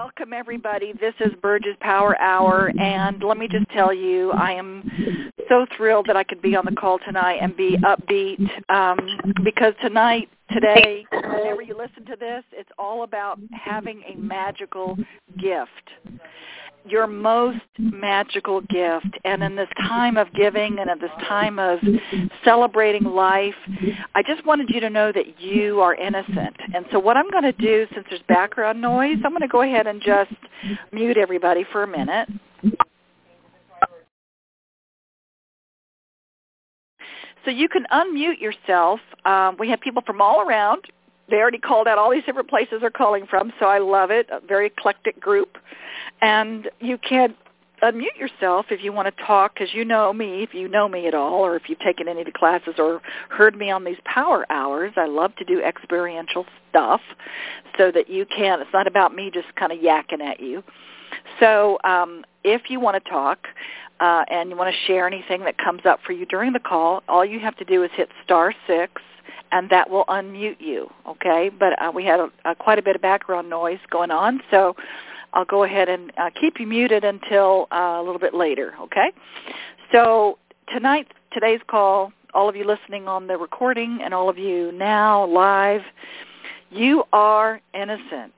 Welcome everybody. This is Burge's Power Hour and let me just tell you I am so thrilled that I could be on the call tonight and be upbeat um, because tonight, today, whenever you listen to this, it's all about having a magical gift your most magical gift. And in this time of giving and in this time of celebrating life, I just wanted you to know that you are innocent. And so what I'm going to do, since there's background noise, I'm going to go ahead and just mute everybody for a minute. So you can unmute yourself. Um, we have people from all around. They already called out all these different places they're calling from, so I love it. A very eclectic group. And you can unmute yourself if you want to talk because you know me, if you know me at all, or if you've taken any of the classes or heard me on these power hours. I love to do experiential stuff so that you can, it's not about me just kind of yakking at you. So um, if you want to talk uh, and you want to share anything that comes up for you during the call, all you have to do is hit star six and that will unmute you, okay? But uh, we had a, a, quite a bit of background noise going on, so I'll go ahead and uh, keep you muted until uh, a little bit later, okay? So tonight, today's call, all of you listening on the recording and all of you now live, you are innocent.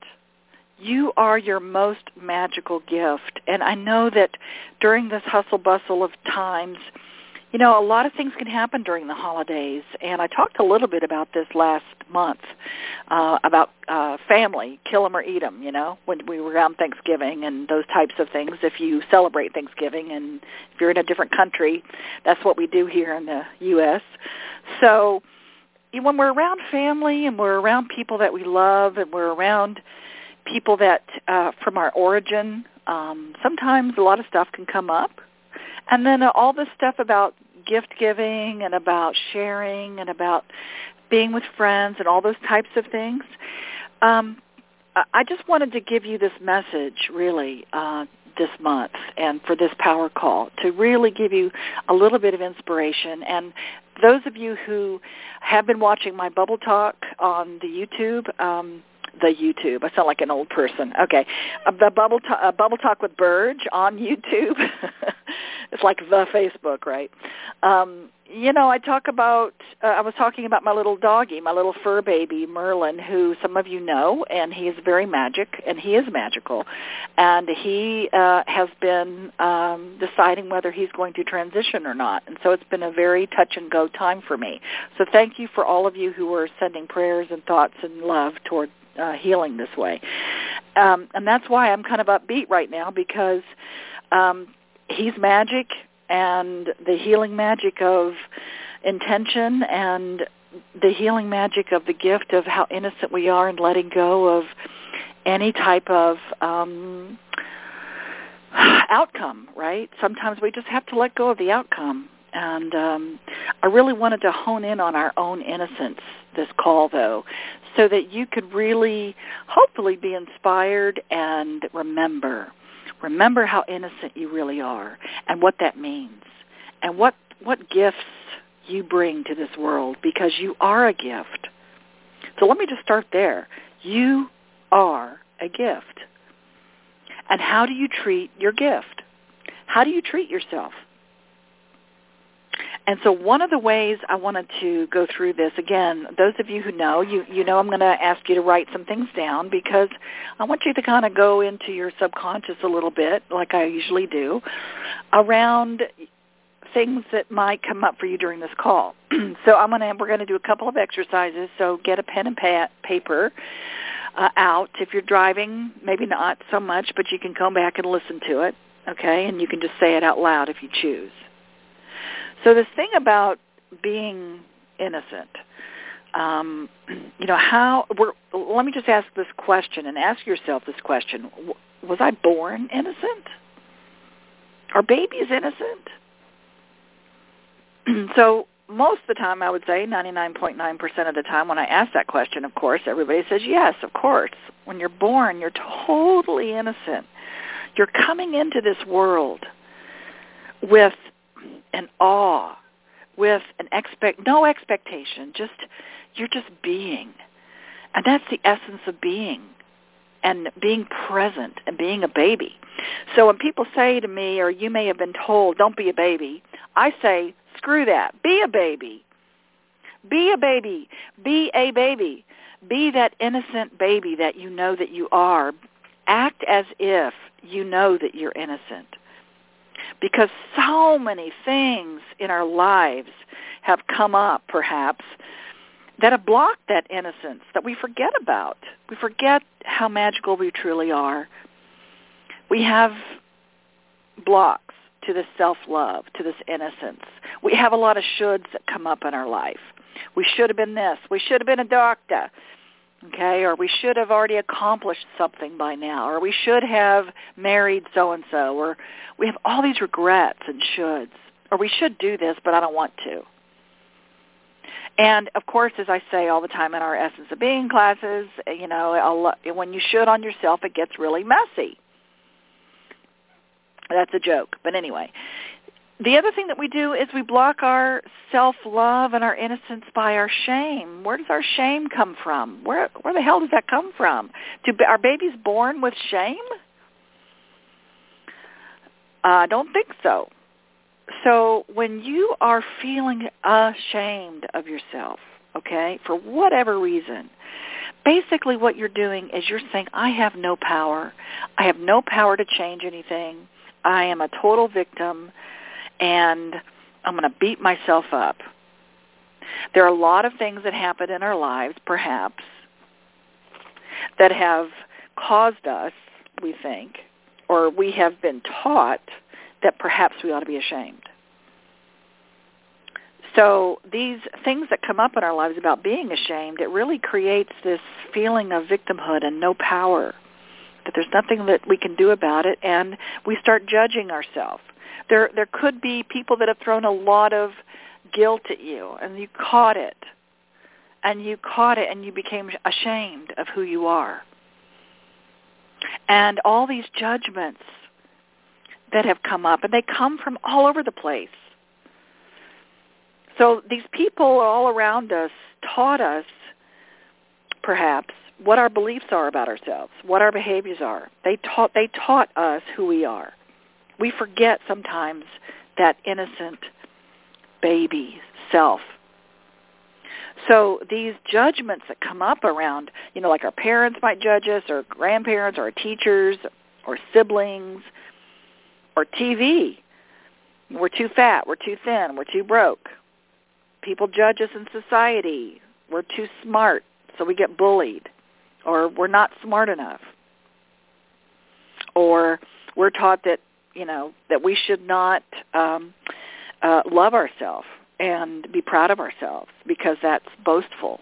You are your most magical gift. And I know that during this hustle bustle of times, you know, a lot of things can happen during the holidays, and I talked a little bit about this last month uh, about uh, family, kill 'em or eat 'em. You know, when we were around Thanksgiving and those types of things. If you celebrate Thanksgiving, and if you're in a different country, that's what we do here in the U.S. So, when we're around family and we're around people that we love, and we're around people that uh, from our origin, um, sometimes a lot of stuff can come up and then all this stuff about gift giving and about sharing and about being with friends and all those types of things. Um, I just wanted to give you this message, really, uh, this month and for this power call to really give you a little bit of inspiration. And those of you who have been watching my Bubble Talk on the YouTube, um, the YouTube. I sound like an old person. Okay, uh, the bubble to- uh, bubble talk with Burge on YouTube. it's like the Facebook, right? Um, you know, I talk about. Uh, I was talking about my little doggy, my little fur baby Merlin, who some of you know, and he is very magic, and he is magical, and he uh, has been um, deciding whether he's going to transition or not, and so it's been a very touch and go time for me. So thank you for all of you who are sending prayers and thoughts and love toward uh, healing this way. Um, and that's why I'm kind of upbeat right now because um, he's magic and the healing magic of intention and the healing magic of the gift of how innocent we are in letting go of any type of um, outcome, right? Sometimes we just have to let go of the outcome. And um, I really wanted to hone in on our own innocence this call, though, so that you could really, hopefully, be inspired and remember. Remember how innocent you really are and what that means and what, what gifts you bring to this world because you are a gift. So let me just start there. You are a gift. And how do you treat your gift? How do you treat yourself? And so one of the ways I wanted to go through this, again, those of you who know, you, you know I'm going to ask you to write some things down because I want you to kind of go into your subconscious a little bit, like I usually do, around things that might come up for you during this call. so I'm going to, we're going to do a couple of exercises, so get a pen and pa- paper uh, out. If you're driving, maybe not so much, but you can come back and listen to it, okay? And you can just say it out loud if you choose. So this thing about being innocent, um, you know, how? We're, let me just ask this question and ask yourself this question: Was I born innocent? Are babies innocent? so most of the time, I would say 99.9% of the time when I ask that question, of course, everybody says yes, of course. When you're born, you're totally innocent. You're coming into this world with an awe, with an expect no expectation, just you're just being. And that's the essence of being. and being present and being a baby. So when people say to me, or you may have been told, don't be a baby, I say, screw that. Be a baby. Be a baby. Be a baby. Be that innocent baby that you know that you are. Act as if you know that you're innocent. Because so many things in our lives have come up, perhaps, that have blocked that innocence that we forget about. We forget how magical we truly are. We have blocks to this self-love, to this innocence. We have a lot of shoulds that come up in our life. We should have been this. We should have been a doctor. Okay, or we should have already accomplished something by now, or we should have married so-and-so, or we have all these regrets and shoulds, or we should do this, but I don't want to. And of course, as I say all the time in our Essence of Being classes, you know, when you should on yourself, it gets really messy. That's a joke. But anyway, the other thing that we do is we block our self-love and our innocence by our shame. Where does our shame come from? Where where the hell does that come from? Do are babies born with shame? I don't think so. So when you are feeling ashamed of yourself, okay, for whatever reason, basically what you're doing is you're saying, I have no power. I have no power to change anything. I am a total victim and I'm going to beat myself up. There are a lot of things that happen in our lives, perhaps, that have caused us, we think, or we have been taught that perhaps we ought to be ashamed. So these things that come up in our lives about being ashamed, it really creates this feeling of victimhood and no power, that there's nothing that we can do about it, and we start judging ourselves. There, there could be people that have thrown a lot of guilt at you, and you caught it, and you caught it, and you became ashamed of who you are. And all these judgments that have come up, and they come from all over the place. So these people all around us taught us, perhaps, what our beliefs are about ourselves, what our behaviors are. They taught they taught us who we are. We forget sometimes that innocent baby self. So these judgments that come up around, you know, like our parents might judge us, or grandparents, or our teachers, or siblings, or TV. We're too fat. We're too thin. We're too broke. People judge us in society. We're too smart, so we get bullied. Or we're not smart enough. Or we're taught that, you know, that we should not um, uh, love ourselves and be proud of ourselves because that's boastful.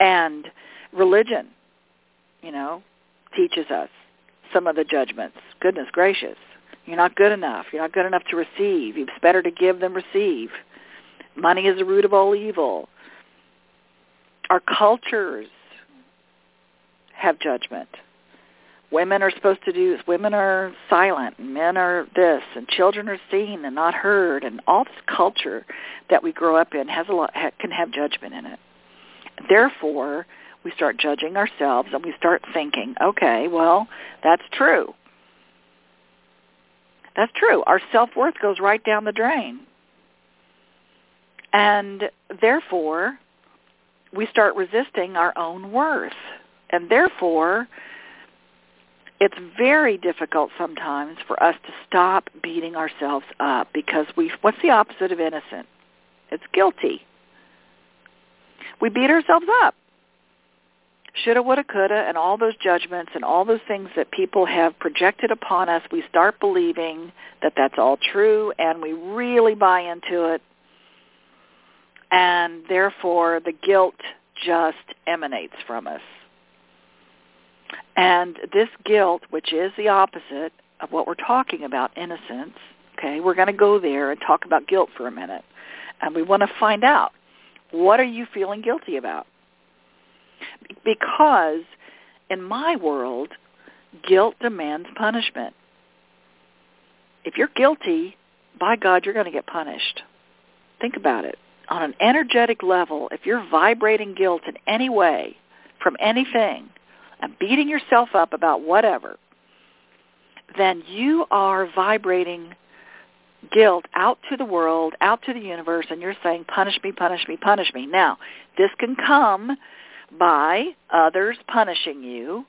And religion, you know, teaches us some of the judgments. Goodness gracious. You're not good enough. You're not good enough to receive. It's better to give than receive. Money is the root of all evil. Our cultures have judgment. Women are supposed to do. Women are silent. And men are this. And children are seen and not heard. And all this culture that we grow up in has a lot, can have judgment in it. Therefore, we start judging ourselves and we start thinking, okay, well, that's true. That's true. Our self-worth goes right down the drain. And therefore, we start resisting our own worth. And therefore, it's very difficult sometimes for us to stop beating ourselves up because we what's the opposite of innocent? It's guilty. We beat ourselves up shoulda, woulda, coulda, and all those judgments and all those things that people have projected upon us, we start believing that that's all true and we really buy into it. And therefore the guilt just emanates from us. And this guilt, which is the opposite of what we're talking about, innocence, okay, we're going to go there and talk about guilt for a minute. And we want to find out, what are you feeling guilty about? because in my world, guilt demands punishment. If you're guilty, by God, you're going to get punished. Think about it. On an energetic level, if you're vibrating guilt in any way from anything and beating yourself up about whatever, then you are vibrating guilt out to the world, out to the universe, and you're saying, punish me, punish me, punish me. Now, this can come by others punishing you.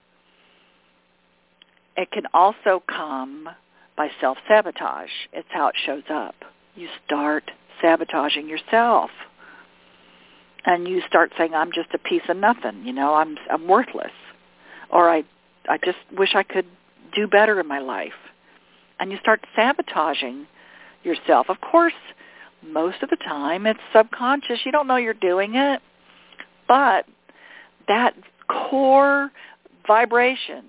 It can also come by self-sabotage. It's how it shows up. You start sabotaging yourself. And you start saying, I'm just a piece of nothing, you know, I'm I'm worthless. Or I I just wish I could do better in my life. And you start sabotaging yourself. Of course, most of the time it's subconscious. You don't know you're doing it. But that core vibration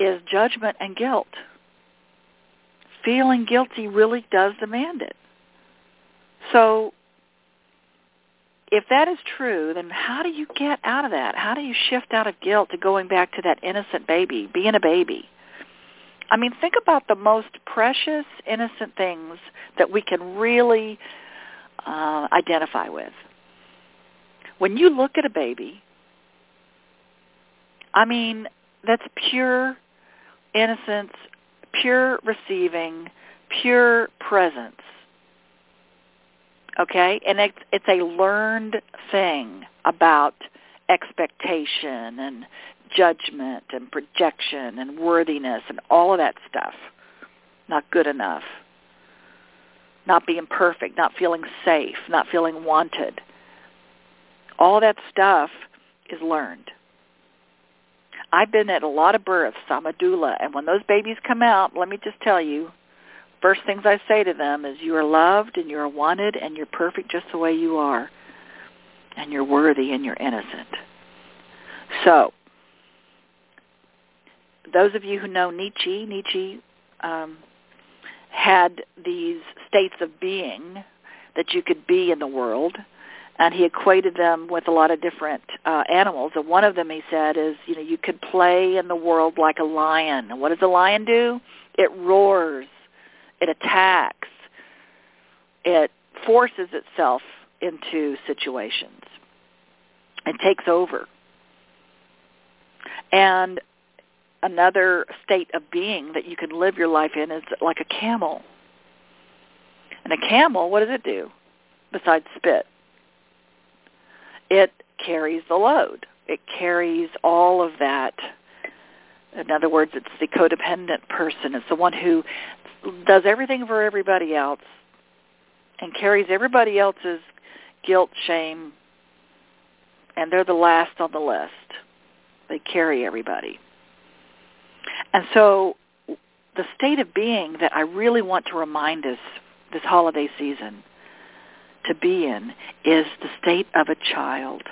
is judgment and guilt. Feeling guilty really does demand it. So if that is true, then how do you get out of that? How do you shift out of guilt to going back to that innocent baby, being a baby? I mean, think about the most precious, innocent things that we can really uh, identify with. When you look at a baby, I mean, that's pure innocence, pure receiving, pure presence okay? And it's it's a learned thing about expectation and judgment and projection and worthiness and all of that stuff. Not good enough. Not being perfect not feeling safe not feeling wanted. All that stuff is learned. I've been at a lot of births. I'm a doula, and when those babies come out, let me just tell you, first things I say to them is you are loved and you are wanted and you're perfect just the way you are. And you're worthy and you're innocent. So, those of you who know Nietzsche, Nietzsche um, had these states of being that you could be in the world, and he equated them with a lot of different uh, animals. And one of them, he said, is you know you could play in the world like a lion. And what does a lion do? It roars it attacks, it forces itself into situations, it takes over. And another state of being that you can live your life in is like a camel. And a camel, what does it do besides spit? It carries the load. It carries all of that. In other words, it's the codependent person. It's the one who does everything for everybody else and carries everybody else's guilt, shame, and they're the last on the list. They carry everybody. And so the state of being that I really want to remind us this holiday season to be in is the state of a child,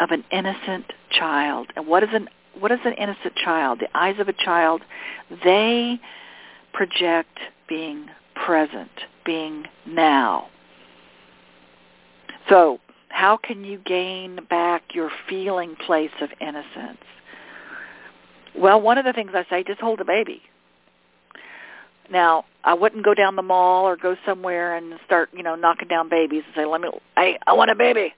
of an innocent child. And what is an what is an innocent child? The eyes of a child, they project being present, being now. So how can you gain back your feeling place of innocence? Well, one of the things I say, just hold a baby. Now, I wouldn't go down the mall or go somewhere and start, you know, knocking down babies and say, "Let me, I, I want a baby.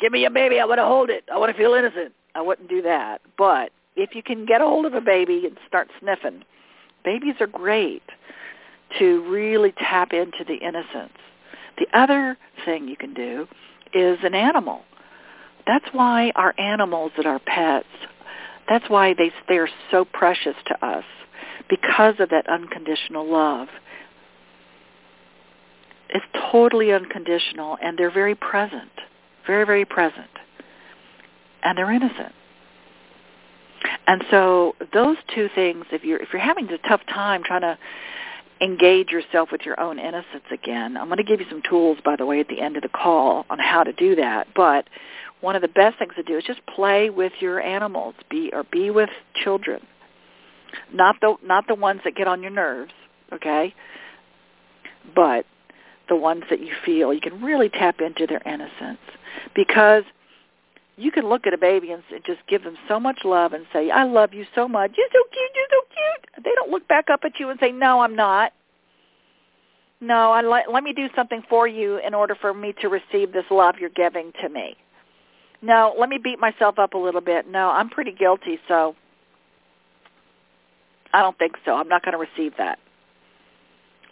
Give me a baby. I want to hold it. I want to feel innocent." I wouldn't do that. But if you can get a hold of a baby and start sniffing, babies are great to really tap into the innocence. The other thing you can do is an animal. That's why our animals that are pets, that's why they, they're so precious to us because of that unconditional love. It's totally unconditional and they're very present, very, very present. And they're innocent. And so those two things, if you're if you're having a tough time trying to engage yourself with your own innocence again, I'm going to give you some tools, by the way, at the end of the call on how to do that. But one of the best things to do is just play with your animals, be or be with children, not the not the ones that get on your nerves, okay, but the ones that you feel you can really tap into their innocence. Because you can look at a baby and just give them so much love and say, I love you so much. You're so cute. You're so cute. They don't look back up at you and say, no, I'm not. No, I let, let me do something for you in order for me to receive this love you're giving to me. no, let me beat myself up a little bit. No, I'm pretty guilty, so I don't think so. I'm not going to receive that.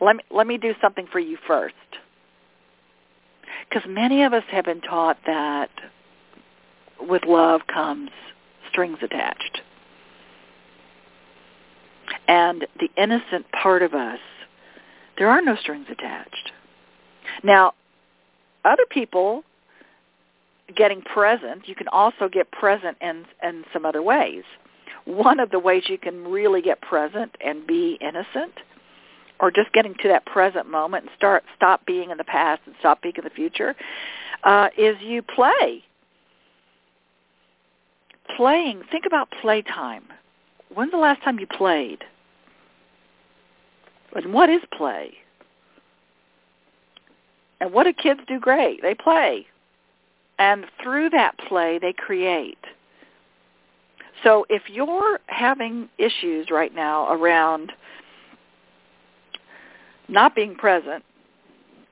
Let me let me do something for you first. Cuz many of us have been taught that with love comes strings attached. And the innocent part of us, there are no strings attached. Now, other people getting present, you can also get present in, in some other ways. One of the ways you can really get present and be innocent or just getting to that present moment and start stop being in the past and stop being in the future uh, is you play. Playing. Think about playtime. When's the last time you played? And what is play? And what do kids do great? They play. And through that play, they create. So if you're having issues right now around not being present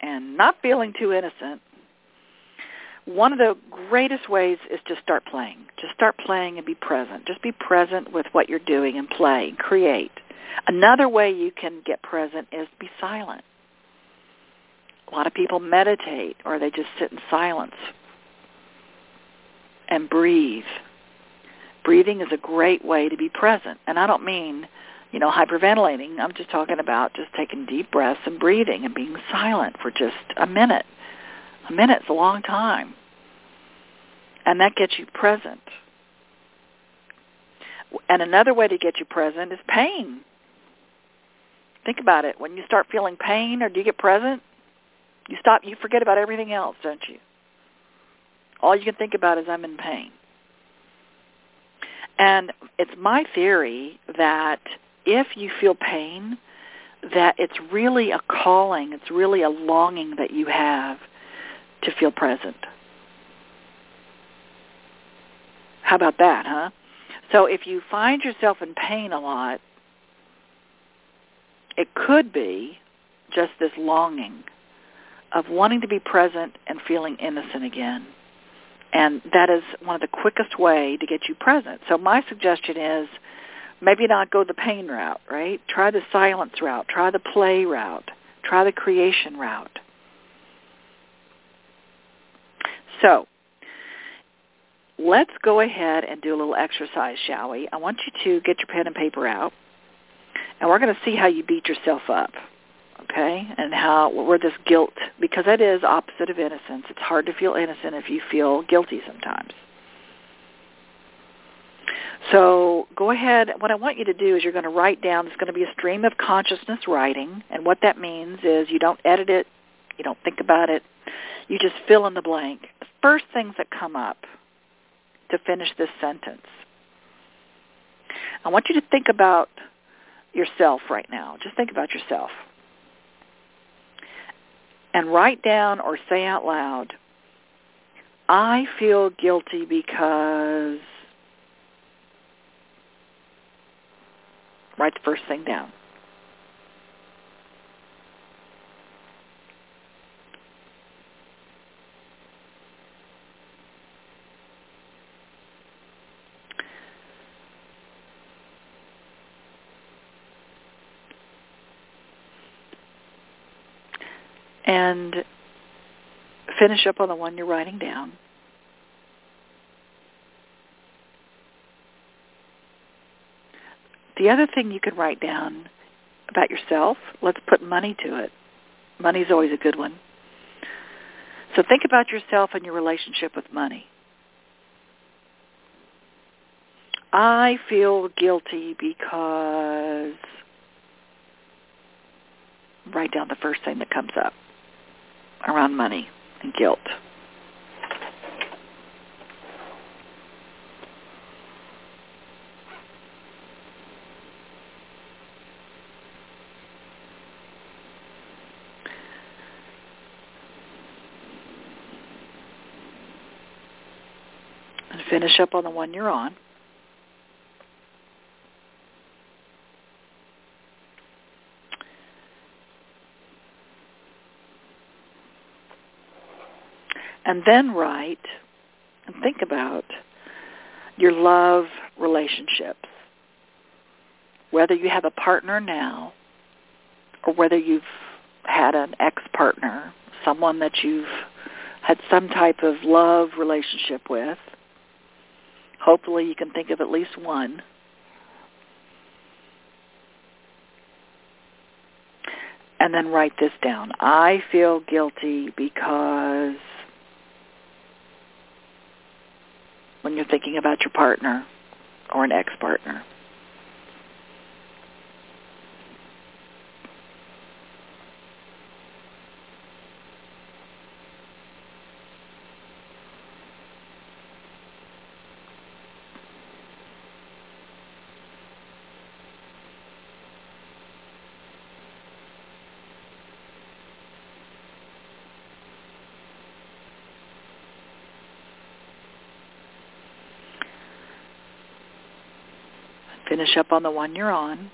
and not feeling too innocent, one of the greatest ways is to start playing. Just start playing and be present. Just be present with what you're doing and play and create. Another way you can get present is be silent. A lot of people meditate or they just sit in silence and breathe. Breathing is a great way to be present. And I don't mean, you know, hyperventilating. I'm just talking about just taking deep breaths and breathing and being silent for just a minute. A minute's a long time. And that gets you present. And another way to get you present is pain. Think about it. When you start feeling pain or do you get present, you stop you forget about everything else, don't you? All you can think about is I'm in pain. And it's my theory that if you feel pain, that it's really a calling, it's really a longing that you have to feel present. How about that, huh? So if you find yourself in pain a lot, it could be just this longing of wanting to be present and feeling innocent again. And that is one of the quickest way to get you present. So my suggestion is maybe not go the pain route, right? Try the silence route. Try the play route. Try the creation route. So let's go ahead and do a little exercise, shall we? I want you to get your pen and paper out, and we're going to see how you beat yourself up okay? And how where this guilt because that is opposite of innocence. It's hard to feel innocent if you feel guilty sometimes. So go ahead. What I want you to do is you're going to write down. It's going to be a stream of consciousness writing, and what that means is you don't edit it, you don't think about it, you just fill in the blank. First things that come up to finish this sentence. I want you to think about yourself right now. Just think about yourself and write down or say out loud, I feel guilty because write the first thing down. And finish up on the one you're writing down. The other thing you can write down about yourself, let's put money to it. Money's always a good one. So think about yourself and your relationship with money. I feel guilty because write down the first thing that comes up around money and guilt. And finish up on the one you're on. And then write and think about your love relationships, whether you have a partner now or whether you've had an ex-partner, someone that you've had some type of love relationship with. Hopefully you can think of at least one. And then write this down. I feel guilty because when you're thinking about your partner or an ex-partner. Finish up on the one you're on.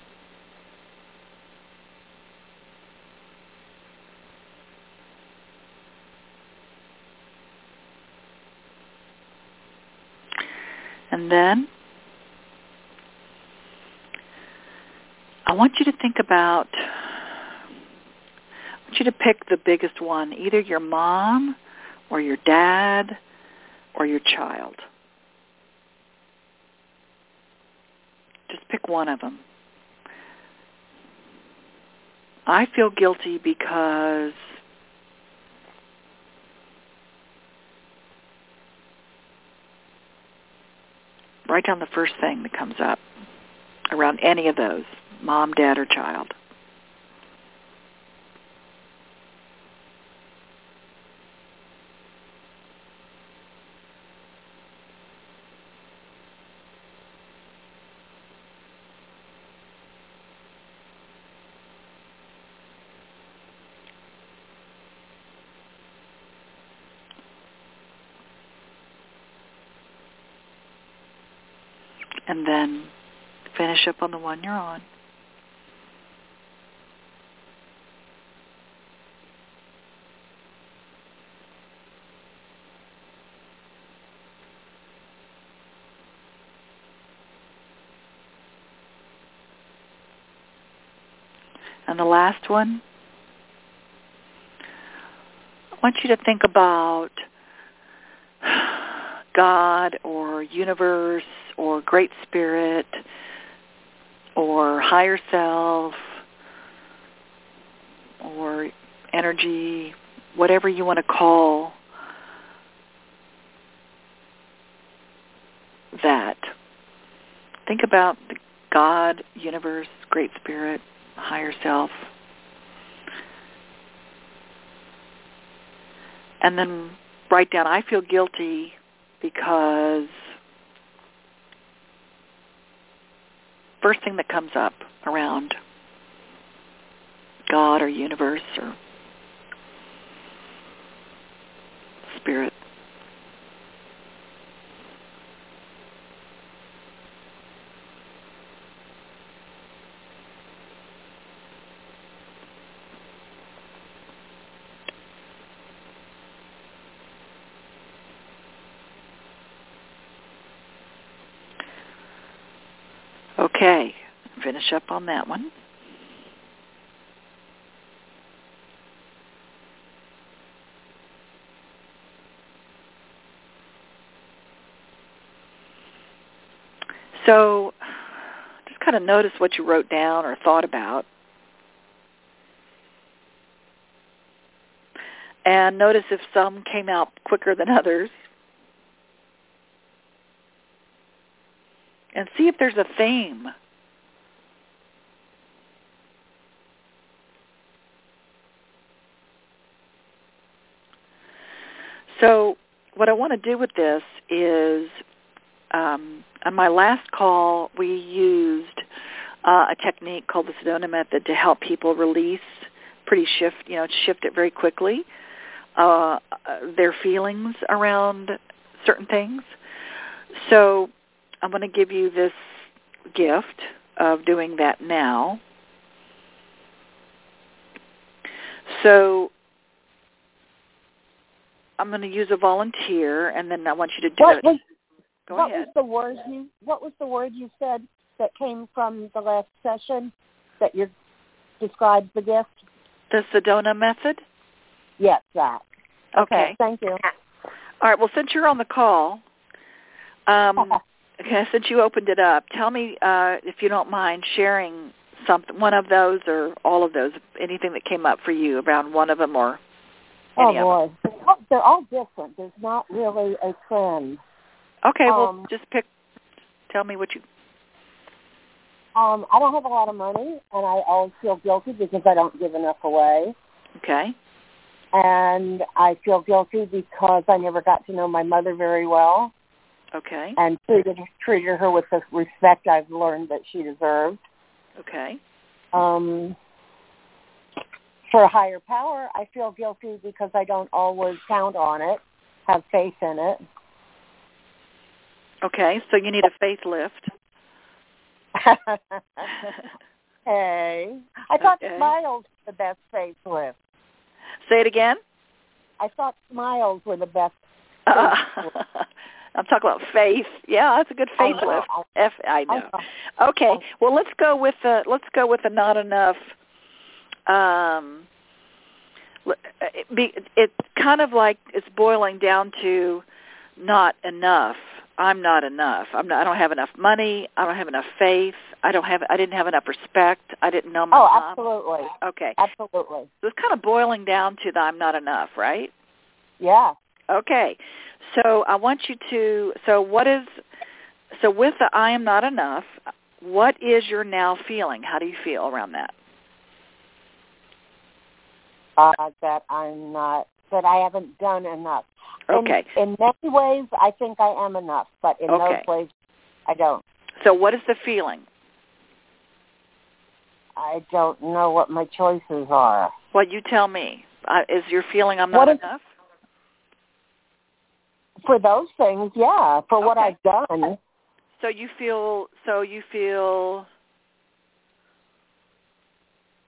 And then I want you to think about, I want you to pick the biggest one, either your mom or your dad or your child. Just pick one of them. I feel guilty because write down the first thing that comes up around any of those, mom, dad, or child. And then finish up on the one you're on. And the last one, I want you to think about God or universe or great spirit or higher self or energy, whatever you want to call that. Think about the God, universe, great spirit, higher self. And then write down, I feel guilty because first thing that comes up around God or universe or spirit. Okay, finish up on that one. So just kind of notice what you wrote down or thought about. And notice if some came out quicker than others. and see if there's a theme. So what I want to do with this is, um, on my last call, we used uh, a technique called the Sedona method to help people release pretty shift, you know, shift it very quickly, uh, their feelings around certain things. So I'm going to give you this gift of doing that now. So I'm going to use a volunteer, and then I want you to do what it. was Go what ahead. was the word you what was the word you said that came from the last session that you described the gift? The Sedona method. Yes, that. Okay. Thank you. All right. Well, since you're on the call, um, okay, since you opened it up, tell me uh, if you don't mind sharing something, one of those or all of those, anything that came up for you around one of them or Oh any of them. boy, They're all- different. There's not really a trend. Okay. well, Um, just pick. Tell me what you. Um, I don't have a lot of money, and I always feel guilty because I don't give enough away. Okay. And I feel guilty because I never got to know my mother very well Okay. and treated treated her with the respect I've learned that she deserved. Okay. Um, for a higher power, I feel guilty because I don't always count on it, have faith in it. Okay. So you need a faith lift. hey, I thought Okay. smiles were the best faith lift. Say it again. I thought smiles were the best. Uh, I'm talking about faith. Yeah, that's a good faith know, lift. I- F I I know. know. Okay. Well, let's go with the let's go with the not enough. Um, l- it be, it's kind of like it's boiling down to not enough. I'm not enough. I'm not, I don't have enough money. I don't have enough faith. I don't have. I didn't have enough respect. I didn't know my Oh, mom. absolutely, Okay. absolutely. So it's kind of boiling down to the I'm not enough, right? Yeah. Okay. So I want you to so what is so with the I am not enough, what is your now feeling? How do you feel around that? Uh, that I'm not. That I haven't done enough. In- Okay. In, many ways, I think I am enough, but in Okay. those ways, I don't. So what is the feeling? I don't know what my choices are. Well, you tell me. Uh, is your feeling I'm What not is- enough? For those things, yeah. For what I've done, So you feel so you feel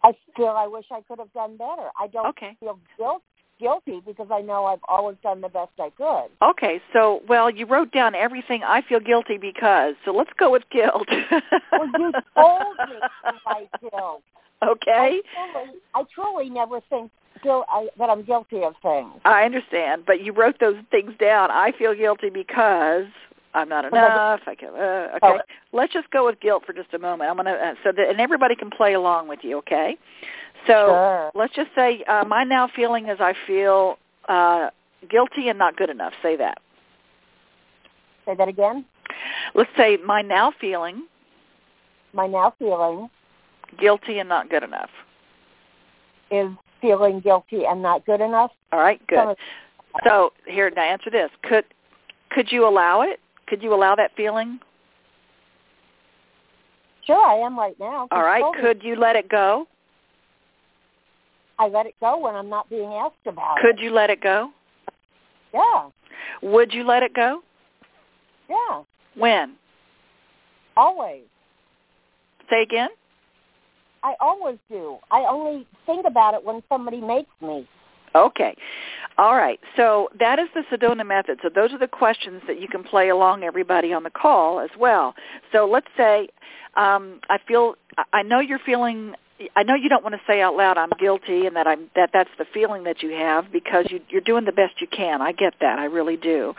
I still I wish I could have done better. I don't Okay. feel guilt, guilty because I know I've always done the best I could. Okay. So well, you wrote down everything I feel guilty because. So let's go with guilt. Well, you told me to write guilt. okay. I truly, I truly never think guilt, I, that I'm guilty of things. I understand, but you wrote those things down. I feel guilty because I'm not enough. I can, uh, okay, Oh. let's just go with guilt for just a moment. I'm gonna uh, so that and everybody can play along with you. Okay, so Sure. let's just say uh, my now feeling is I feel uh, guilty and not good enough. Say that. Say that again. Let's say my now feeling My now feeling guilty and not good enough. is feeling guilty and not good enough. All right, good. So here, now answer this: Could could you allow it? Could you allow that feeling? Sure, I am right now. All right. Could you let it go? I let it go when I'm not being asked about Could it. you let it go? Yeah, Would you let it go? yeah, When? always. Say again? I always do. I only think about it when somebody makes me. Okay. All right. So that is the Sedona method. So those are the questions that you can play along everybody on the call as well. So let's say um, I feel I- know you're feeling I know you don't want to say out loud I'm guilty and that I'm that that's the feeling that you have because you you're doing the best you can. I get that. I really do.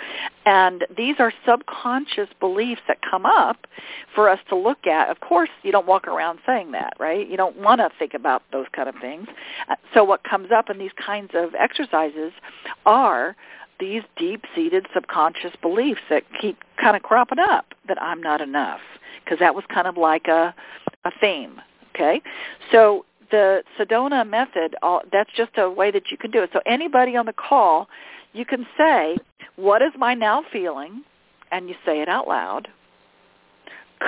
And these are subconscious beliefs that come up for us to look at. Of course, you don't walk around saying that, right? You don't want to think about those kind of things. Uh, So what comes up in these kinds of exercises are these deep-seated subconscious beliefs that keep kind of cropping up that I'm not enough because that was kind of like a a theme, okay? So the Sedona method, that's just a way that you can do it. So anybody on the call, you can say, what is my now feeling? And you say it out loud.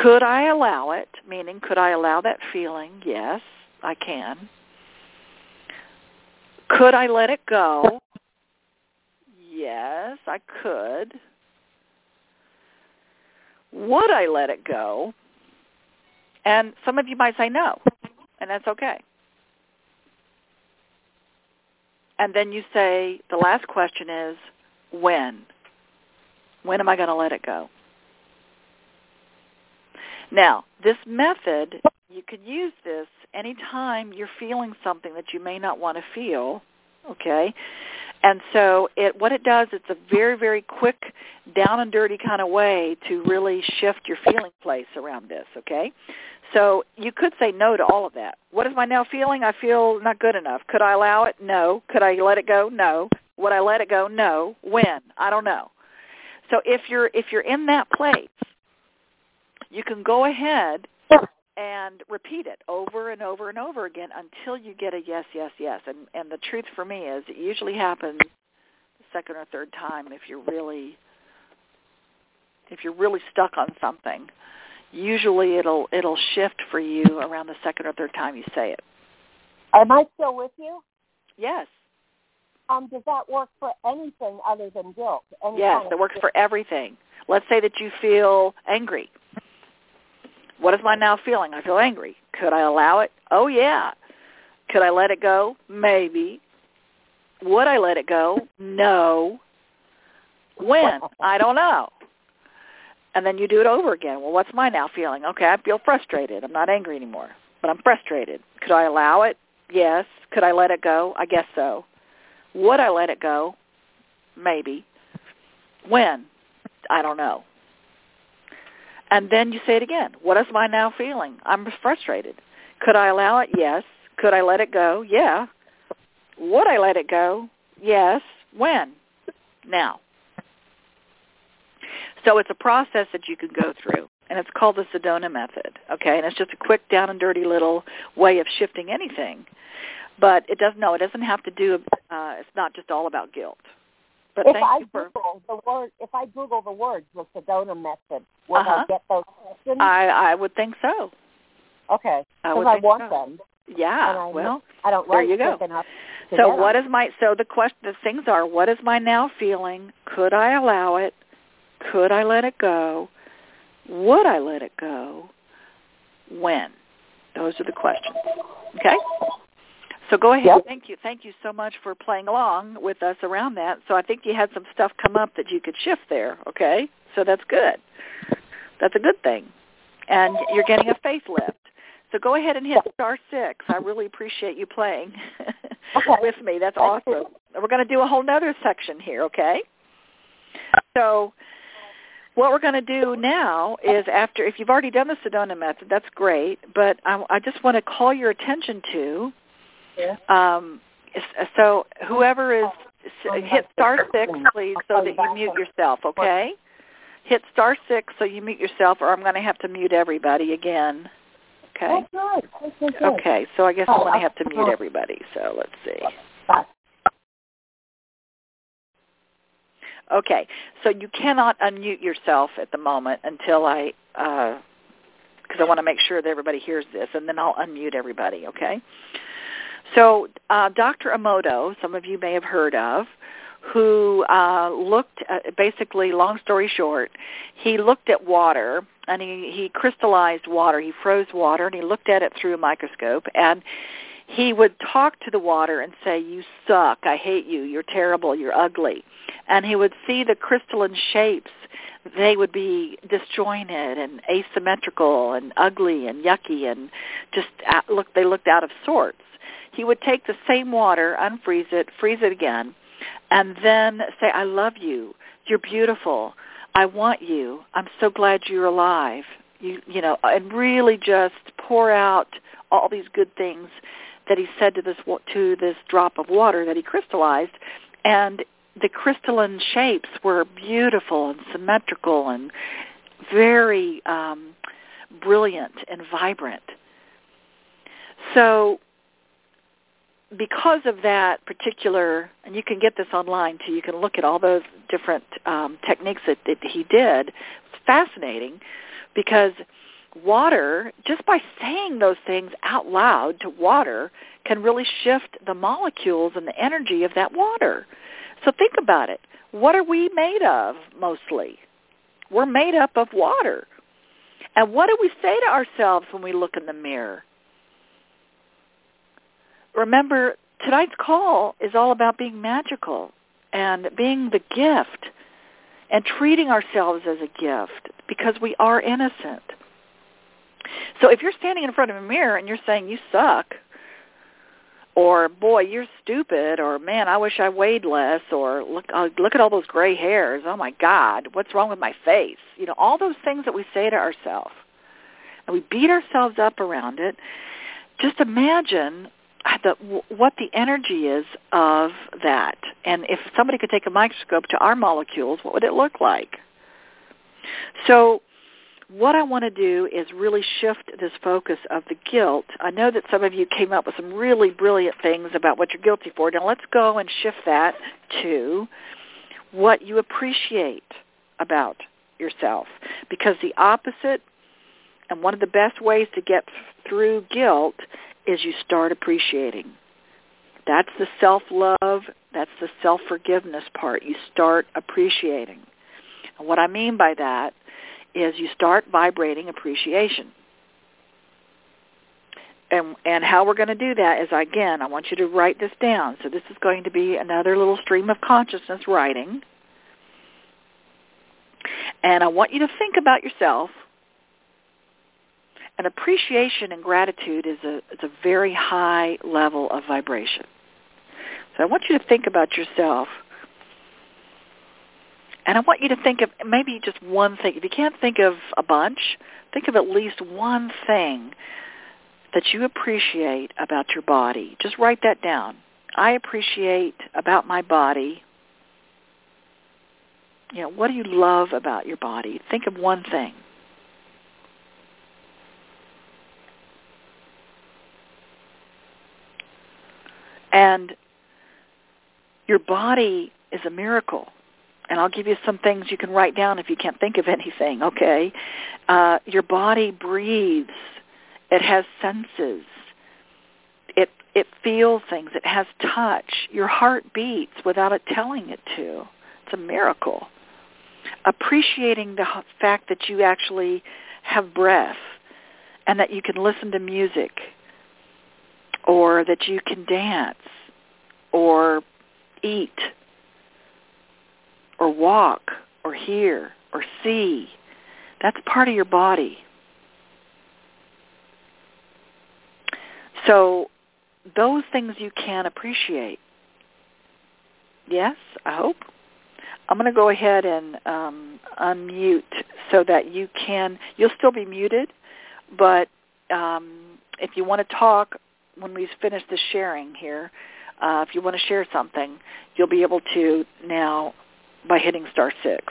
Could I allow it? Meaning, could I allow that feeling? Yes, I can. Could I let it go? Yes, I could. Would I let it go? And some of you might say no, and that's okay. And then you say, the last question is, when? When am I going to let it go? Now, this method, you could use this anytime you're feeling something that you may not want to feel, okay? And so it what it does, it's a very, very quick, down and dirty kind of way to really shift your feeling place around this, okay? So you could say no to all of that. What is my now feeling? I feel not good enough. Could I allow it? No. Could I let it go? No. Would I let it go? No. When? I don't know. So if you're if you're in that place, you can go ahead and repeat it over and over and over again until you get a yes, yes, yes. And and the truth for me is it usually happens the second or third time if you're really if you're really stuck on something. Usually it'll it'll shift for you around the second or third time you say it. Am I still with you? Yes. Um, does that work for anything other than guilt? Any yes, kind it works guilt? for everything. Let's say that you feel angry. What is my now feeling? I feel angry. Could I allow it? Oh yeah. Could I let it go? Maybe. Would I let it go? No. When? I don't know. And then you do it over again. Well, what's my now feeling? Okay, I feel frustrated. I'm not angry anymore, but I'm frustrated. Could I allow it? Yes. Could I let it go? I guess so. Would I let it go? Maybe. When? I don't know. And then you say it again. What is my now feeling? I'm frustrated. Could I allow it? Yes. Could I let it go? Yeah. Would I let it go? Yes. When? Now. So it's a process that you can go through, and it's called the Sedona method. Okay, and it's just a quick, down and dirty little way of shifting anything. But it doesn't. No, it doesn't have to do. Uh, it's not just all about guilt. But If thank I you for. Google the word, if I Google the words with the Sedona method, will Uh-huh. I get those questions? I I would think so. okay, because would I, want so. them. Yeah. And I well, I don't There write you go. enough. So what is my so the question the things are what is my now feeling? Could I allow it? Could I let it go? Would I let it go? When? Those are the questions. Okay? So go ahead. Yep. Thank you. Thank you so much for playing along with us around that. So I think you had some stuff come up that you could shift there, okay? So that's good. That's a good thing. And you're getting a facelift. So go ahead and hit star six. I really appreciate you playing Okay. with me. That's awesome. We're going to do a whole nother section here, okay? So what we're going to do now is after, if you've already done the Sedona method, that's great, but I, I just want to call your attention to, Yeah. um, so whoever is, s- hit star six, please, so that you mute yourself, okay? Hit star six so you mute yourself, or I'm going to have to mute everybody again. Okay. Oh. Okay, so I guess I'm Oh, going to have to mute oh. everybody. So let's see. Okay, so you cannot unmute yourself at the moment until I, because I want to make sure that everybody hears this, and then I'll unmute everybody. Okay. So uh, Dr. Emoto, some of you may have heard of, who uh, looked at, basically, long story short, he looked at water and he, he crystallized water. He froze water and he looked at it through a microscope and he would talk to the water and say, you suck, I hate you, you're terrible, you're ugly. And he would see the crystalline shapes. They would be disjointed and asymmetrical and ugly and yucky and just out, look, they looked out of sorts. He would take the same water, unfreeze it, freeze it again, and then say, I love you, you're beautiful, I want you, I'm so glad you're alive. You, you know, and really just pour out all these good things that he said to this to this drop of water that he crystallized, and the crystalline shapes were beautiful and symmetrical and very um, brilliant and vibrant. So because of that particular, and you can get this online too, you can look at all those different um, techniques that, that he did. It's fascinating because water, just by saying those things out loud to water, can really shift the molecules and the energy of that water. So think about it. What are we made of mostly? We're made up of water. And what do we say to ourselves when we look in the mirror? Remember tonight's call is all about being magical and being the gift and treating ourselves as a gift because we are innocent. So if you're standing in front of a mirror and you're saying you suck, or boy, you're stupid, or man, I wish I weighed less, or look, uh, look at all those gray hairs. Oh my God, what's wrong with my face? You know, all those things that we say to ourselves, and we beat ourselves up around it. Just imagine the, what the energy is of that, and if somebody could take a microscope to our molecules, what would it look like? So what I want to do is really shift this focus of the guilt. I know that some of you came up with some really brilliant things about what you're guilty for. Now let's go and shift that to what you appreciate about yourself. Because the opposite and one of the best ways to get through guilt is you start appreciating. That's the self-love, that's the self-forgiveness part. You start appreciating. And what I mean by that is you start vibrating appreciation. And, and how we're going to do that is, again, I want you to write this down. So this is going to be another little stream of consciousness writing. And I want you to think about yourself. And appreciation and gratitude is a, is a very high level of vibration. So I want you to think about yourself and I want you to think of maybe just one thing. If you can't think of a bunch, think of at least one thing that you appreciate about your body. Just write that down. I appreciate about my body. You know, what do you love about your body? Think of one thing. And your body is a miracle and I'll give you some things you can write down if you can't think of anything, okay? Uh, your body breathes. It has senses. It, it feels things. It has touch. Your heart beats without it telling it to. It's a miracle. Appreciating the fact that you actually have breath and that you can listen to music or that you can dance or eat or walk or hear or see. That's part of your body. So those things you can appreciate. Yes, I hope. I'm going to go ahead and um, unmute so that you can, you'll still be muted, but um, if you want to talk when we finish the sharing here, uh, if you want to share something, you'll be able to now by hitting star six.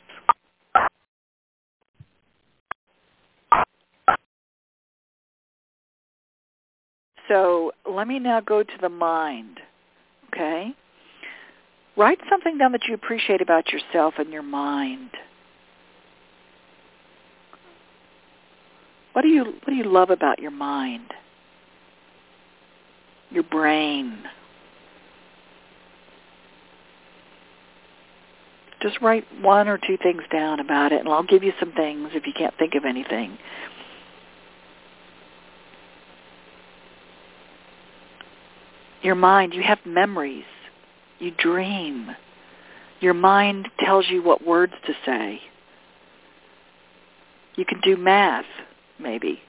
So let me now go to the mind. Okay? Write something down that you appreciate about yourself and your mind. What do you what do you love about your mind? Your brain. Just write one or two things down about it, and I'll give you some things if you can't think of anything. Your mind, you have memories. You dream. Your mind tells you what words to say. You can do math, maybe.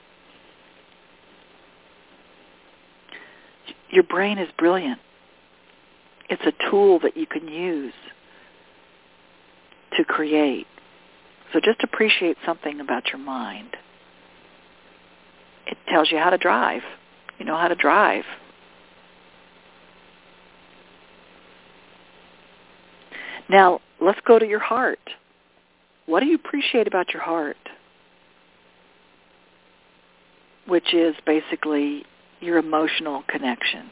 Your brain is brilliant. It's a tool that you can use to create. So just appreciate something about your mind. It tells you how to drive. You know how to drive. Now, let's go to your heart. What do you appreciate about your heart? Which is basically your emotional connection.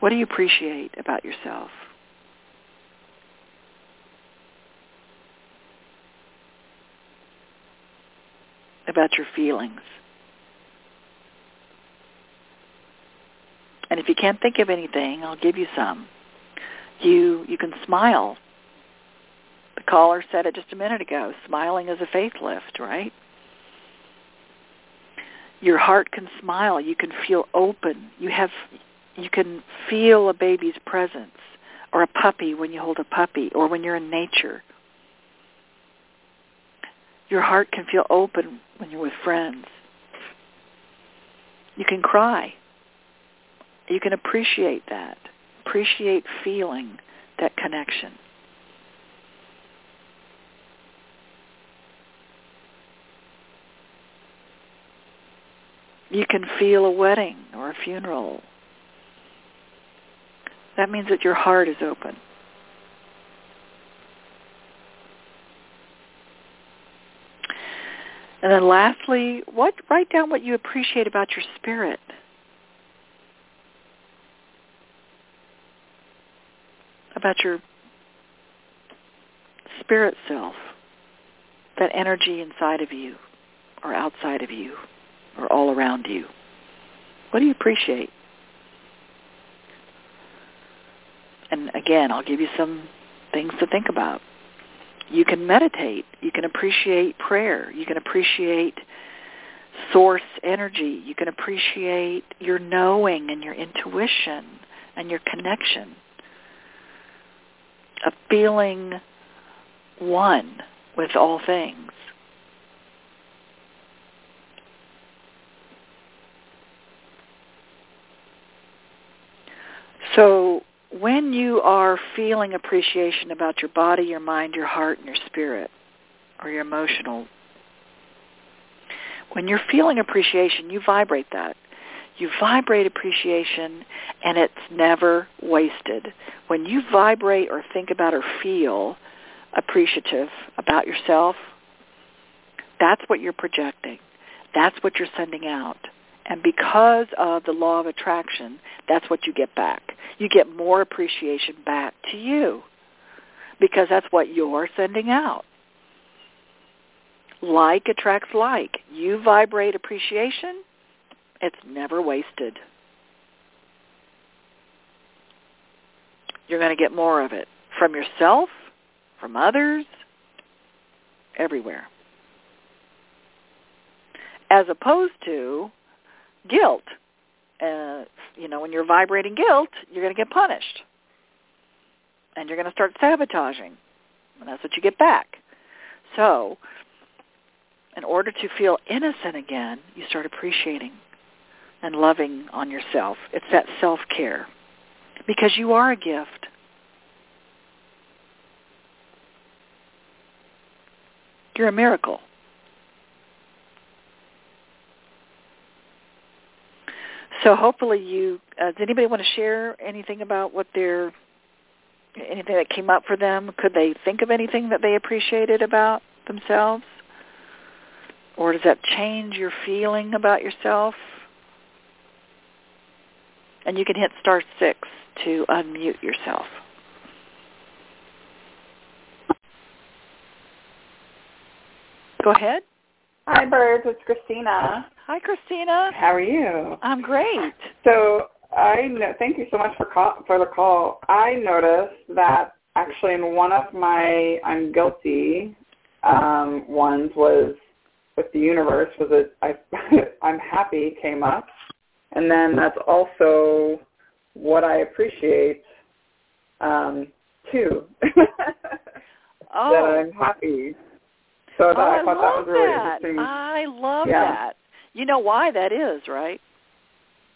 What do you appreciate about yourself? about your feelings. And if you can't think of anything, I'll give you some. You you can smile. The caller said it just a minute ago. Smiling is a faith lift, right? Your heart can smile. You can feel open. You have you can feel a baby's presence or a puppy when you hold a puppy or when you're in nature. Your heart can feel open when you're with friends. You can cry. You can appreciate that. Appreciate feeling that connection. You can feel a wedding or a funeral. That means that your heart is open. And then lastly, what write down what you appreciate about your spirit. About your spirit self, that energy inside of you or outside of you or all around you. What do you appreciate? And again, I'll give you some things to think about you can meditate. You can appreciate prayer. You can appreciate source energy. You can appreciate your knowing and your intuition and your connection of feeling one with all things. So when you are feeling appreciation about your body, your mind, your heart, and your spirit, or your emotional, when you're feeling appreciation, you vibrate that. You vibrate appreciation, and it's never wasted. When you vibrate or think about or feel appreciative about yourself, that's what you're projecting. That's what you're sending out. And because of the law of attraction, that's what you get back. You get more appreciation back to you because that's what you're sending out. Like attracts like. You vibrate appreciation, it's never wasted. You're going to get more of it from yourself, from others, everywhere. As opposed to guilt. Uh, you know, when you're vibrating guilt, you're going to get punished. And you're going to start sabotaging. And that's what you get back. So, in order to feel innocent again, you start appreciating and loving on yourself. It's that self-care. Because you are a gift. You're a miracle. So hopefully you, uh, does anybody want to share anything about what their, anything that came up for them? Could they think of anything that they appreciated about themselves? Or does that change your feeling about yourself? And you can hit star six to unmute yourself. Go ahead. Hi, Burge. It's Christina. Hi, Christina. How are you? I'm great. So I know, thank you so much for call, for the call. I noticed that actually in one of my I'm guilty um, ones was with the universe was it I I'm happy came up, and then that's also what I appreciate um, too. oh. that I'm happy. So that, oh, I I thought that was really that. interesting. I love Yeah. that. You know why that is, right?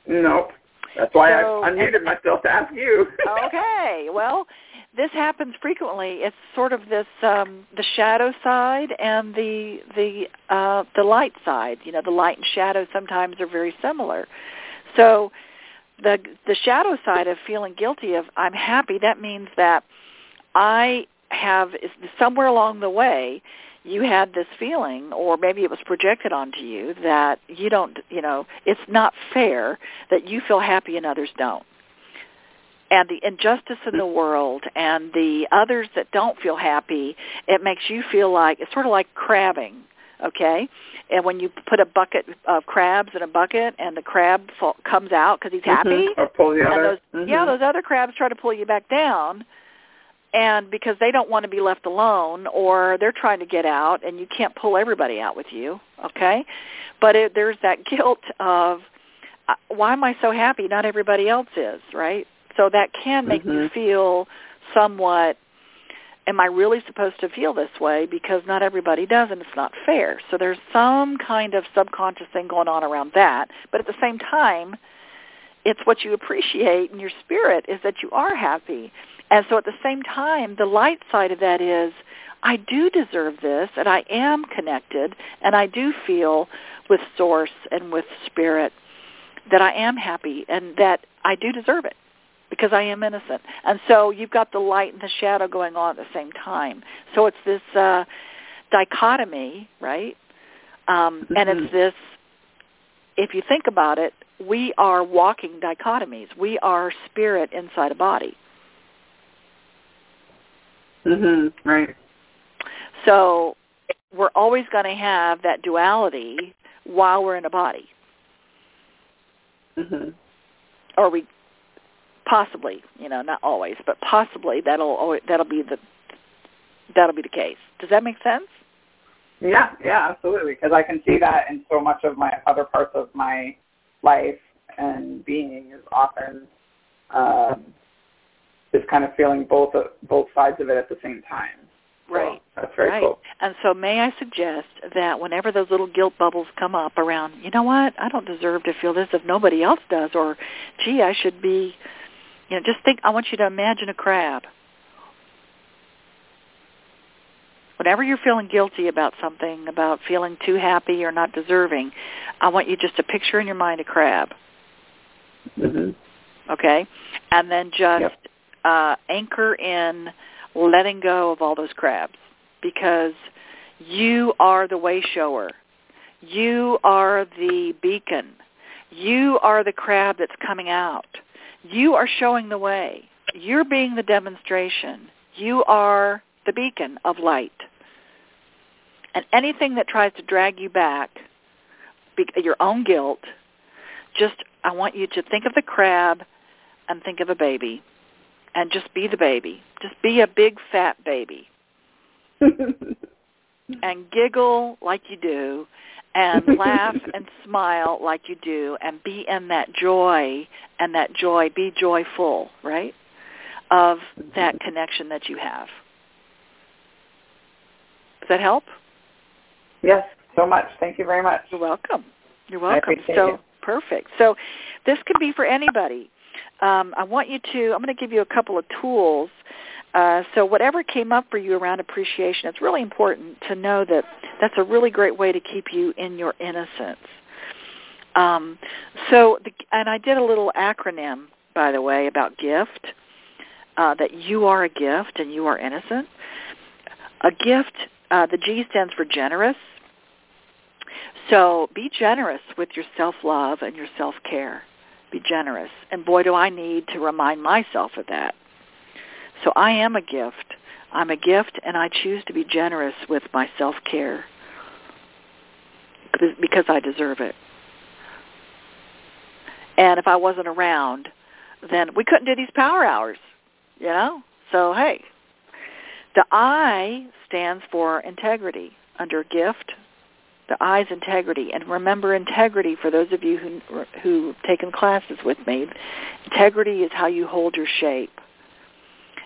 Nope. That's why So- I unmuted myself to ask you. okay. Well, this happens frequently. It's sort of this um the shadow side and the the uh the light side. You know, the light and shadow sometimes are very similar. So the the shadow side of feeling guilty of I'm happy, that means that I have somewhere along the way you had this feeling or maybe it was projected onto you that you don't you know it's not fair that you feel happy and others don't and the injustice in the world and the others that don't feel happy it makes you feel like it's sort of like crabbing okay and when you put a bucket of crabs in a bucket and the crab fall, comes out because he's happy Mhm. Or pull the and other. those Mhm. yeah those other crabs try to pull you back down and because they don't want to be left alone or they're trying to get out and you can't pull everybody out with you okay? But it, there's that guilt of uh, why am i so happy? Not everybody else is right? So that can make Mhm. you feel somewhat am i really supposed to feel this way? Because not everybody does and it's not fair. So there's some kind of subconscious thing going on around that. But at the same time it's what you appreciate in your spirit is that you are happy and so at the same time, the light side of that is I do deserve this and I am connected and I do feel with source and with spirit that I am happy and that I do deserve it because I am innocent. And so you've got the light and the shadow going on at the same time. So it's this uh, dichotomy, right? Um, And Mhm. it's this, if you think about it, we are walking dichotomies. We are spirit inside a body. Mhm. Right. So we're always going to have that duality while we're in a body, Mhm. or we possibly, you know, not always, but possibly that'll alwa- that'll be the that'll be the case. Does that make sense? Yeah, yeah, absolutely. Because I can see that in so much of my other parts of my life and being is often um, just kind of feeling both both sides of it at the same time. So Right. that's very right. cool. And so may I suggest that whenever those little guilt bubbles come up around, you know what, I don't deserve to feel this if nobody else does, or gee, I should be, you know, just think, I want you to imagine a crab. Whenever you're feeling guilty about something, about feeling too happy or not deserving, I want you just to picture in your mind a crab, Mm-hmm. okay? And then just Yep. Uh, anchor in letting go of all those crabs because you are the way shower. You are the beacon. You are the crab that's coming out. You are showing the way. You're being the demonstration. You are the beacon of light. And anything that tries to drag you back, your own guilt, just I want you to think of the crab and think of a baby and just be the baby. Just be a big fat baby and giggle like you do and laugh and smile like you do and be in that joy and that joy, be joyful, right, of that connection that you have. Does that help? yes, so much. Thank you very much. You're welcome. You're welcome. so you. perfect. So this can be for anybody. Um, I want you to. I'm going to give you a couple of tools. Uh, so whatever came up for you around appreciation, it's really important to know that that's a really great way to keep you in your innocence. Um, so, the, and I did a little acronym, by the way, about gift. Uh, that you are a gift and you are innocent. A gift. Uh, the G stands for generous. So be generous with your self-love and your self-care. Be generous. And boy, do I need to remind myself of that. So I am a gift. I'm a gift, and I choose to be generous with my self-care because- because I deserve it. And if I wasn't around, then we couldn't do these power hours, you know? So, hey, the I stands for integrity under gift, the I's integrity. And remember integrity for those of you who who've taken classes with me. Integrity is how you hold your shape.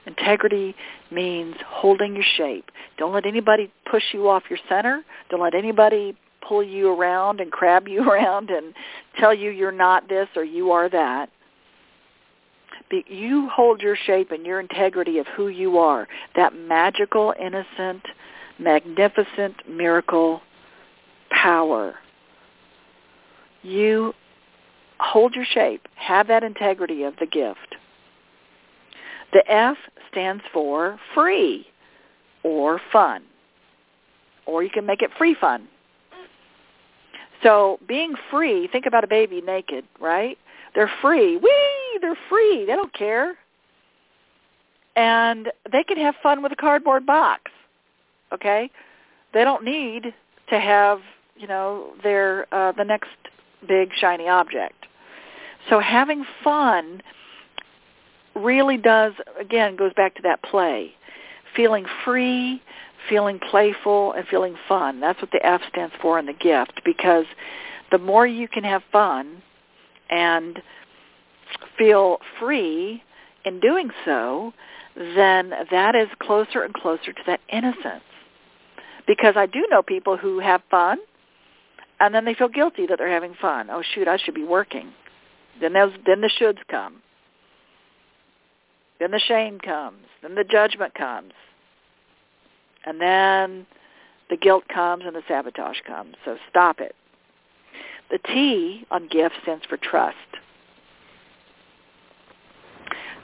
Integrity means holding your shape. Don't let anybody push you off your center. Don't let anybody pull you around and crab you around and tell you you're not this or you are that. Be, you hold your shape and your integrity of who you are, that magical, innocent, magnificent miracle power. You hold your shape. Have that integrity of the gift. The F stands for free or fun. Or you can make it free fun. So being free, think about a baby naked, right? They're free. Whee! They're free. They don't care. And they can have fun with a cardboard box. Okay? They don't need to have, you know, their uh the next big shiny object. So having fun really does, again, goes back to that play. Feeling free, feeling playful, and feeling fun. That's what the F stands for in the gift because the more you can have fun and feel free in doing so, then that is closer and closer to that innocence. Because I do know people who have fun and then they feel guilty that they're having fun. Oh shoot, I should be working. Then those then the shoulds come. Then the shame comes. Then the judgment comes. And then the guilt comes and the sabotage comes. So stop it. The T on gift stands for trust.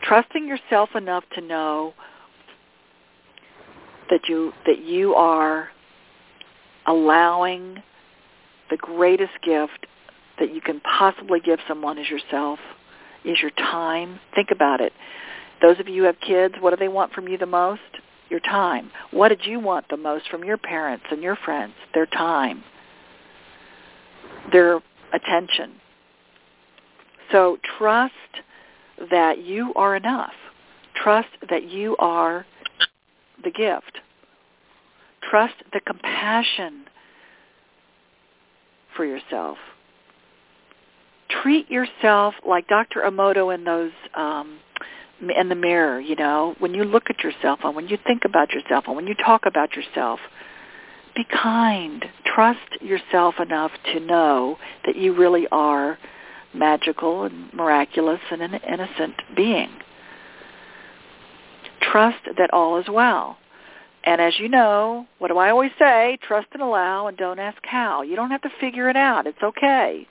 Trusting yourself enough to know that you that you are allowing the greatest gift that you can possibly give someone is yourself, is your time. Think about it. Those of you who have kids, what do they want from you the most? Your time. What did you want the most from your parents and your friends? Their time. Their attention. So trust that you are enough. Trust that you are the gift. Trust the compassion for yourself. Treat yourself like Dr. Emoto in those um, in the mirror. You know, when you look at yourself and when you think about yourself and when you talk about yourself, be kind. Trust yourself enough to know that you really are magical and miraculous and an innocent being. Trust that all is well. And as you know, what do I always say? Trust and allow and don't ask how. You don't have to figure it out. It's okay.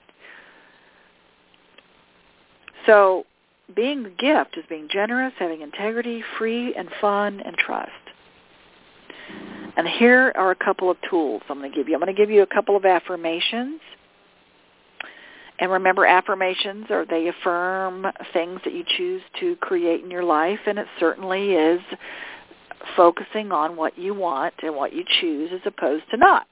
So being the gift is being generous, having integrity, free and fun and trust. And here are a couple of tools I'm going to give you. I'm going to give you a couple of affirmations. And remember, affirmations are they affirm things that you choose to create in your life, and it certainly is focusing on what you want and what you choose as opposed to not.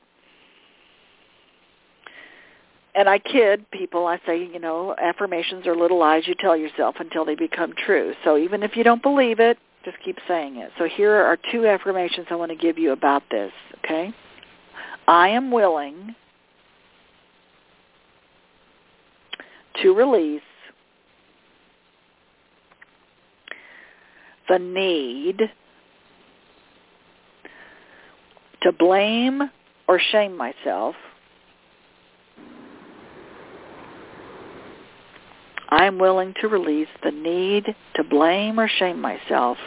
And I kid people, I say, you know, affirmations are little lies you tell yourself until they become true. So even if you don't believe it, just keep saying it. So here are two affirmations I want to give you about this, okay? I am willing to release the need to blame or shame myself. I'm willing to release the need to blame or shame myself.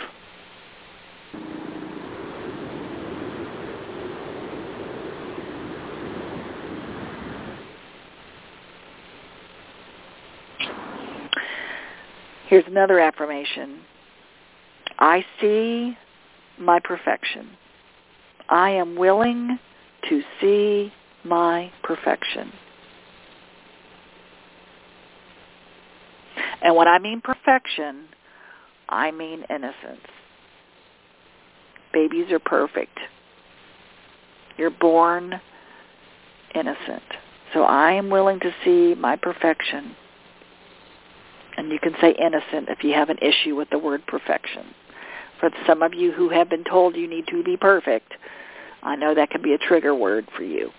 Here's another affirmation. I see my perfection. I am willing to see my perfection. And when I mean perfection, I mean innocence. Babies are perfect. You're born innocent. So I am willing to see my perfection. And you can say innocent if you have an issue with the word perfection. For some of you who have been told you need to be perfect, I know that can be a trigger word for you.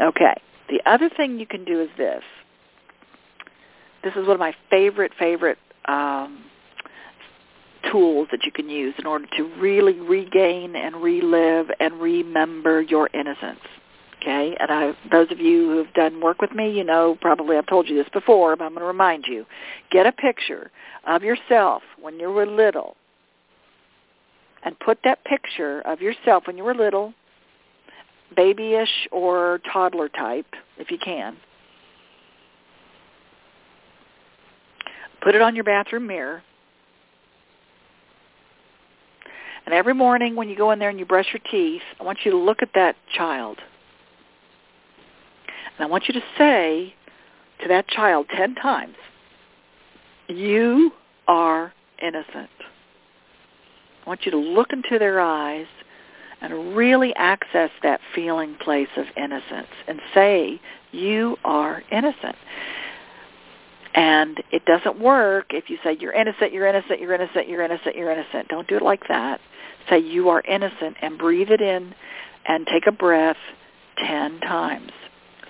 Okay. The other thing you can do is this. This is one of my favorite, favorite um, tools that you can use in order to really regain and relive and remember your innocence. Okay, and I, those of you who have done work with me, you know probably I've told you this before, but I'm going to remind you. Get a picture of yourself when you were little and put that picture of yourself when you were little, babyish or toddler type, if you can. Put it on your bathroom mirror. And every morning when you go in there and you brush your teeth, I want you to look at that child and I want you to say to that child ten times, you are innocent. I want you to look into their eyes and really access that feeling place of innocence and say, you are innocent. And it doesn't work if you say, you're innocent, you're innocent, you're innocent, you're innocent, you're innocent. Don't do it like that. Say, you are innocent, and breathe it in and take a breath 10 times.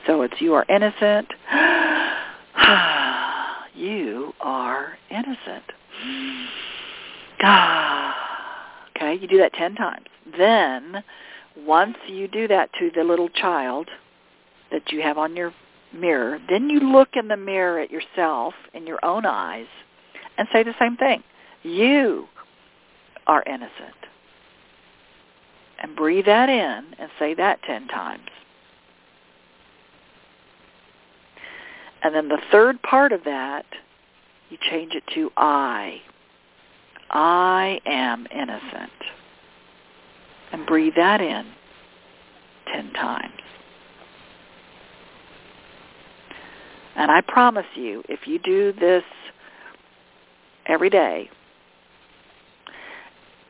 So it's, you are innocent. you are innocent. okay, you do that 10 times. Then, once you do that to the little child that you have on your mirror, then you look in the mirror at yourself in your own eyes and say the same thing. You are innocent. And breathe that in and say that 10 times. And then the third part of that, you change it to I. I am innocent. And breathe that in 10 times. And I promise you, if you do this every day,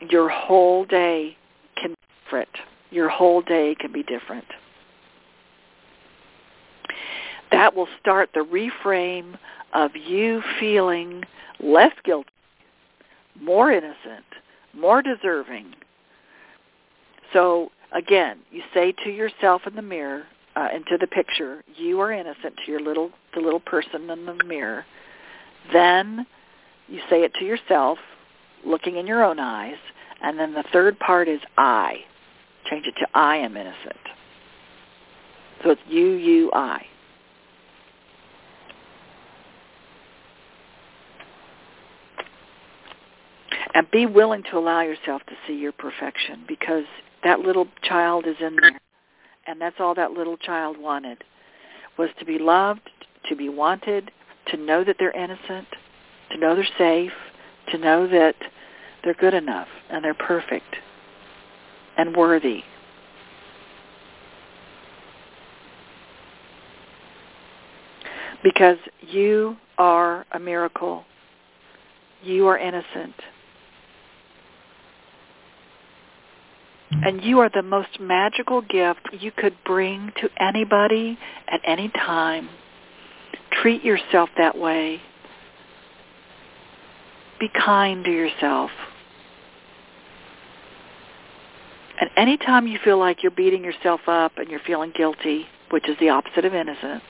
your whole day can be different. Your whole day can be different. That will start the reframe of you feeling less guilty, more innocent, more deserving. So again, you say to yourself in the mirror, uh, into the picture, you are innocent to your little the little person in the mirror. Then you say it to yourself, looking in your own eyes, and then the third part is I. Change it to I am innocent. So it's you, you, I. And be willing to allow yourself to see your perfection because that little child is in there and that's all that little child wanted, was to be loved, to be wanted, to know that they're innocent, to know they're safe, to know that they're good enough and they're perfect and worthy. Because you are a miracle. You are innocent. And you are the most magical gift you could bring to anybody at any time. Treat yourself that way. Be kind to yourself. And anytime you feel like you're beating yourself up and you're feeling guilty, which is the opposite of innocence,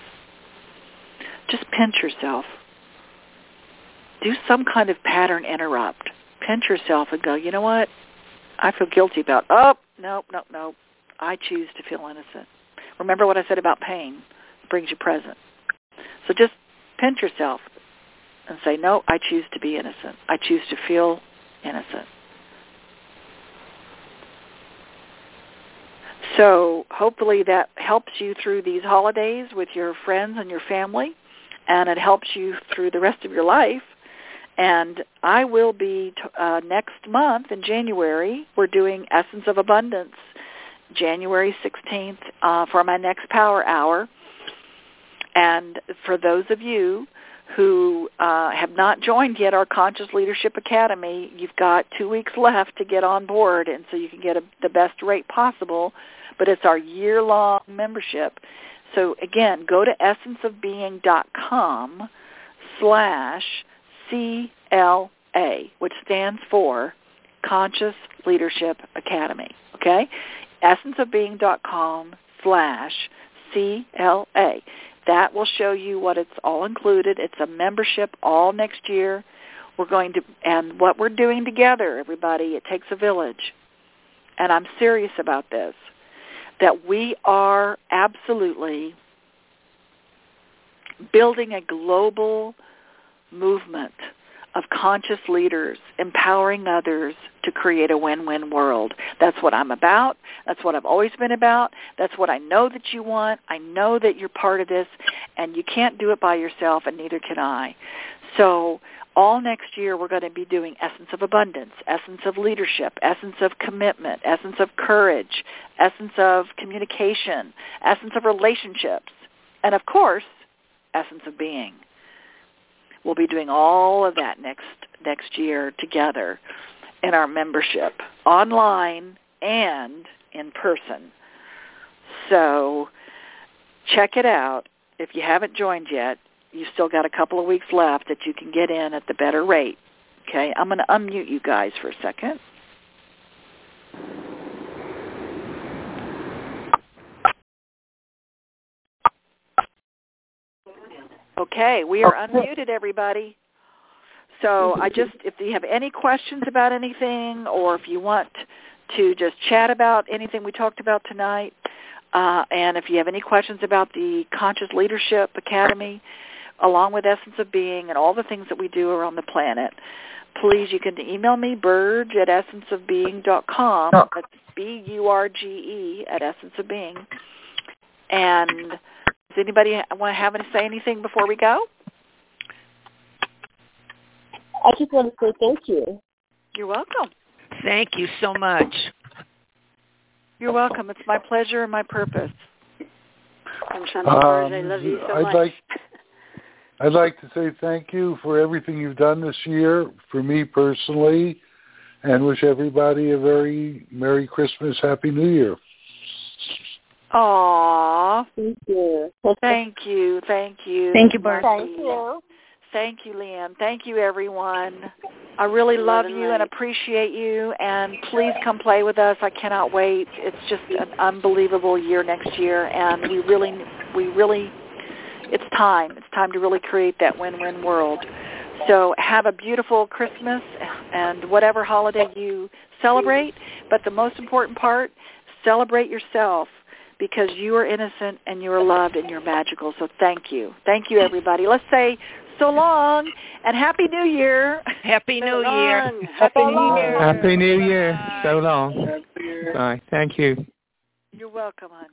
just pinch yourself. Do some kind of pattern interrupt. Pinch yourself and go, you know what? I feel guilty about, oh, no, no, no. I choose to feel innocent. Remember what I said about pain brings you present. So just pinch yourself and say, no, I choose to be innocent. I choose to feel innocent. So hopefully that helps you through these holidays with your friends and your family, and it helps you through the rest of your life and I will be uh, next month in January. We're doing Essence of Abundance, January 16th uh, for my next Power Hour. And for those of you who uh, have not joined yet our Conscious Leadership Academy, you've got two weeks left to get on board, and so you can get a, the best rate possible. But it's our year-long membership. So again, go to essenceofbeing.com slash CLA, which stands for Conscious Leadership Academy. Okay? Essenceofbeing.com slash CLA. That will show you what it's all included. It's a membership all next year. We're going to, and what we're doing together, everybody, it takes a village. And I'm serious about this, that we are absolutely building a global movement of conscious leaders empowering others to create a win-win world. That's what I'm about. That's what I've always been about. That's what I know that you want. I know that you're part of this, and you can't do it by yourself, and neither can I. So all next year we're going to be doing essence of abundance, essence of leadership, essence of commitment, essence of courage, essence of communication, essence of relationships, and of course, essence of being. We'll be doing all of that next next year together in our membership online and in person. So check it out. If you haven't joined yet, you've still got a couple of weeks left that you can get in at the better rate. Okay, I'm going to unmute you guys for a second. Okay, we are unmuted, everybody. So I just, if you have any questions about anything or if you want to just chat about anything we talked about tonight, uh, and if you have any questions about the Conscious Leadership Academy, along with Essence of Being and all the things that we do around the planet, please, you can email me, Burge at essenceofbeing.com. That's B-U-R-G-E at Essence of Being. And does anybody want to have to say anything before we go? I just want to say thank you. You're welcome. Thank you so much. You're welcome. It's my pleasure and my purpose. I'm Shonda um, I love you so I'd much. Like, I'd like to say thank you for everything you've done this year for me personally and wish everybody a very Merry Christmas, Happy New Year. Aww. Thank you. Thank you. Thank you. Thank you, Bart. Thank you. Thank you, Leanne. Thank you, everyone. I really love you and appreciate you, and please come play with us. I cannot wait. It's just an unbelievable year next year, and we really, we really, it's time. It's time to really create that win-win world. So have a beautiful Christmas and whatever holiday you celebrate, but the most important part, celebrate yourself because you are innocent and you are loved and you're magical. So thank you. Thank you, everybody. Let's say so long and Happy New Year. Happy New so Year. Long. Happy So New long. Year. Happy New Year. So long. Bye. Thank you. You're welcome, hon.